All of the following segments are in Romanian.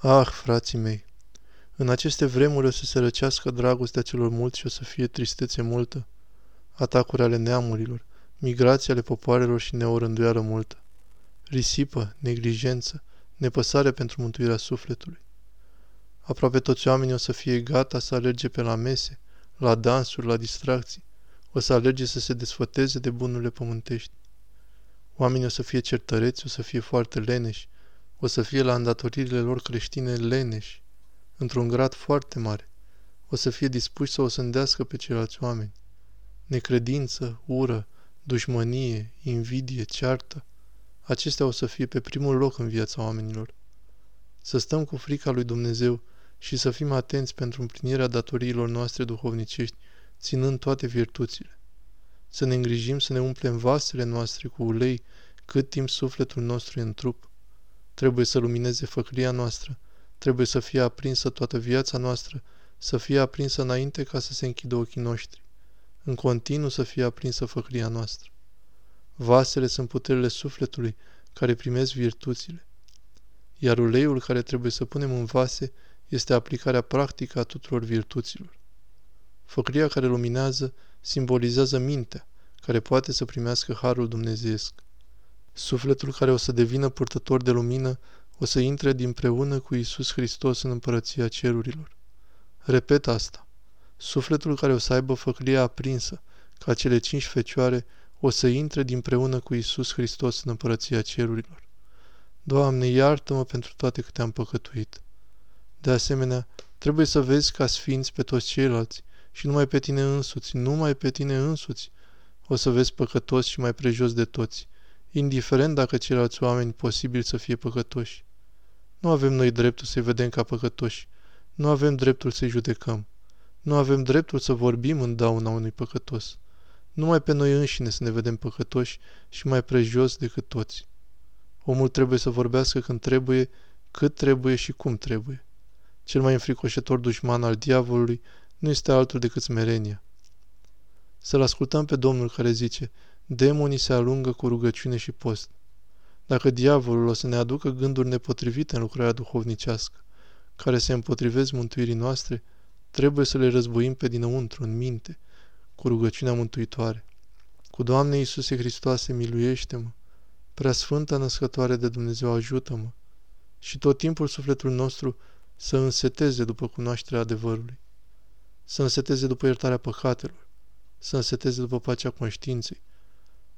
Ah, frații mei, în aceste vremuri o să se răcească dragostea celor mulți și o să fie tristețe multă, atacuri ale neamurilor, migrații ale popoarelor și neorânduială multă, risipă, neglijență, nepăsare pentru mântuirea sufletului. Aproape toți oamenii o să fie gata să alerge pe la mese, la dansuri, la distracții, o să alerge să se desfăteze de bunurile pământești. Oamenii o să fie certăreți, o să fie foarte leneși, o să fie la îndatoririle lor creștine leneși, într-un grad foarte mare. O să fie dispuși să o sândească pe ceilalți oameni. Necredință, ură, dușmănie, invidie, ceartă, acestea o să fie pe primul loc în viața oamenilor. Să stăm cu frica lui Dumnezeu și să fim atenți pentru împlinirea datoriilor noastre duhovnicești, ținând toate virtuțile. Să ne îngrijim să ne umplem vasele noastre cu ulei cât timp sufletul nostru e în trup. Trebuie să lumineze făclia noastră, trebuie să fie aprinsă toată viața noastră, să fie aprinsă înainte ca să se închidă ochii noștri. În continuu să fie aprinsă făclia noastră. Vasele sunt puterile sufletului care primesc virtuțile. Iar uleiul care trebuie să punem în vase este aplicarea practică a tuturor virtuților. Făclia care luminează simbolizează mintea, care poate să primească harul dumnezeiesc. Sufletul care o să devină purtător de lumină o să intre dinpreună cu Isus Hristos în împărăția cerurilor. Repet asta. Sufletul care o să aibă făclia aprinsă, ca cele cinci fecioare, o să intre dinpreună cu Isus Hristos în împărăția cerurilor. Doamne, iartă-mă pentru toate câte am păcătuit. De asemenea, trebuie să vezi ca sfinți pe toți ceilalți și numai pe tine însuți, numai pe tine însuți, o să vezi păcătos și mai prejos de toți, indiferent dacă ceilalți oameni posibil să fie păcătoși. Nu avem noi dreptul să-i vedem ca păcătoși, nu avem dreptul să-i judecăm, nu avem dreptul să vorbim în dauna unui păcătos. Numai pe noi înșine să ne vedem păcătoși și mai prejos decât toți. Omul trebuie să vorbească când trebuie, cât trebuie și cum trebuie. Cel mai înfricoșător dușman al diavolului nu este altul decât smerenia. Să-l ascultăm pe Domnul care zice, demonii se alungă cu rugăciune și post. Dacă diavolul o să ne aducă gânduri nepotrivite în lucrarea duhovnicească, care se împotrivesc mântuirii noastre, trebuie să le războim pe dinăuntru, în minte, cu rugăciunea mântuitoare. Cu Doamne Iisuse Hristoase, miluiește-mă! Prea Sfântă Născătoare de Dumnezeu, ajută-mă! Și tot timpul sufletul nostru să înseteze după cunoașterea adevărului, să înseteze după iertarea păcatelor, să înseteze după pacea conștiinței,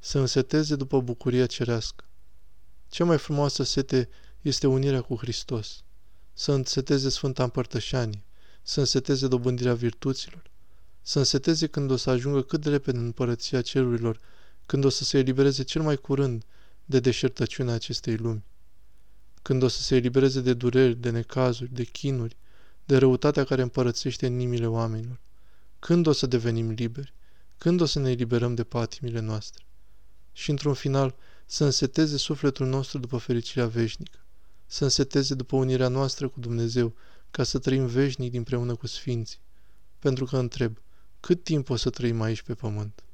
să înseteze după bucuria cerească. Cea mai frumoasă sete este unirea cu Hristos, să înseteze Sfânta Împărtășanie, să înseteze dobândirea virtuților, să înseteze când o să ajungă cât de repede în împărăția cerurilor, când o să se elibereze cel mai curând de deșertăciunea acestei lumi, când o să se elibereze de dureri, de necazuri, de chinuri, de răutatea care împărățește în inimile oamenilor, când o să devenim liberi, când o să ne eliberăm de patimile noastre și, într-un final, să înseteze sufletul nostru după fericirea veșnică, să înseteze după unirea noastră cu Dumnezeu, ca să trăim veșnic împreună cu Sfinții. Pentru că întreb, cât timp o să trăim aici pe pământ?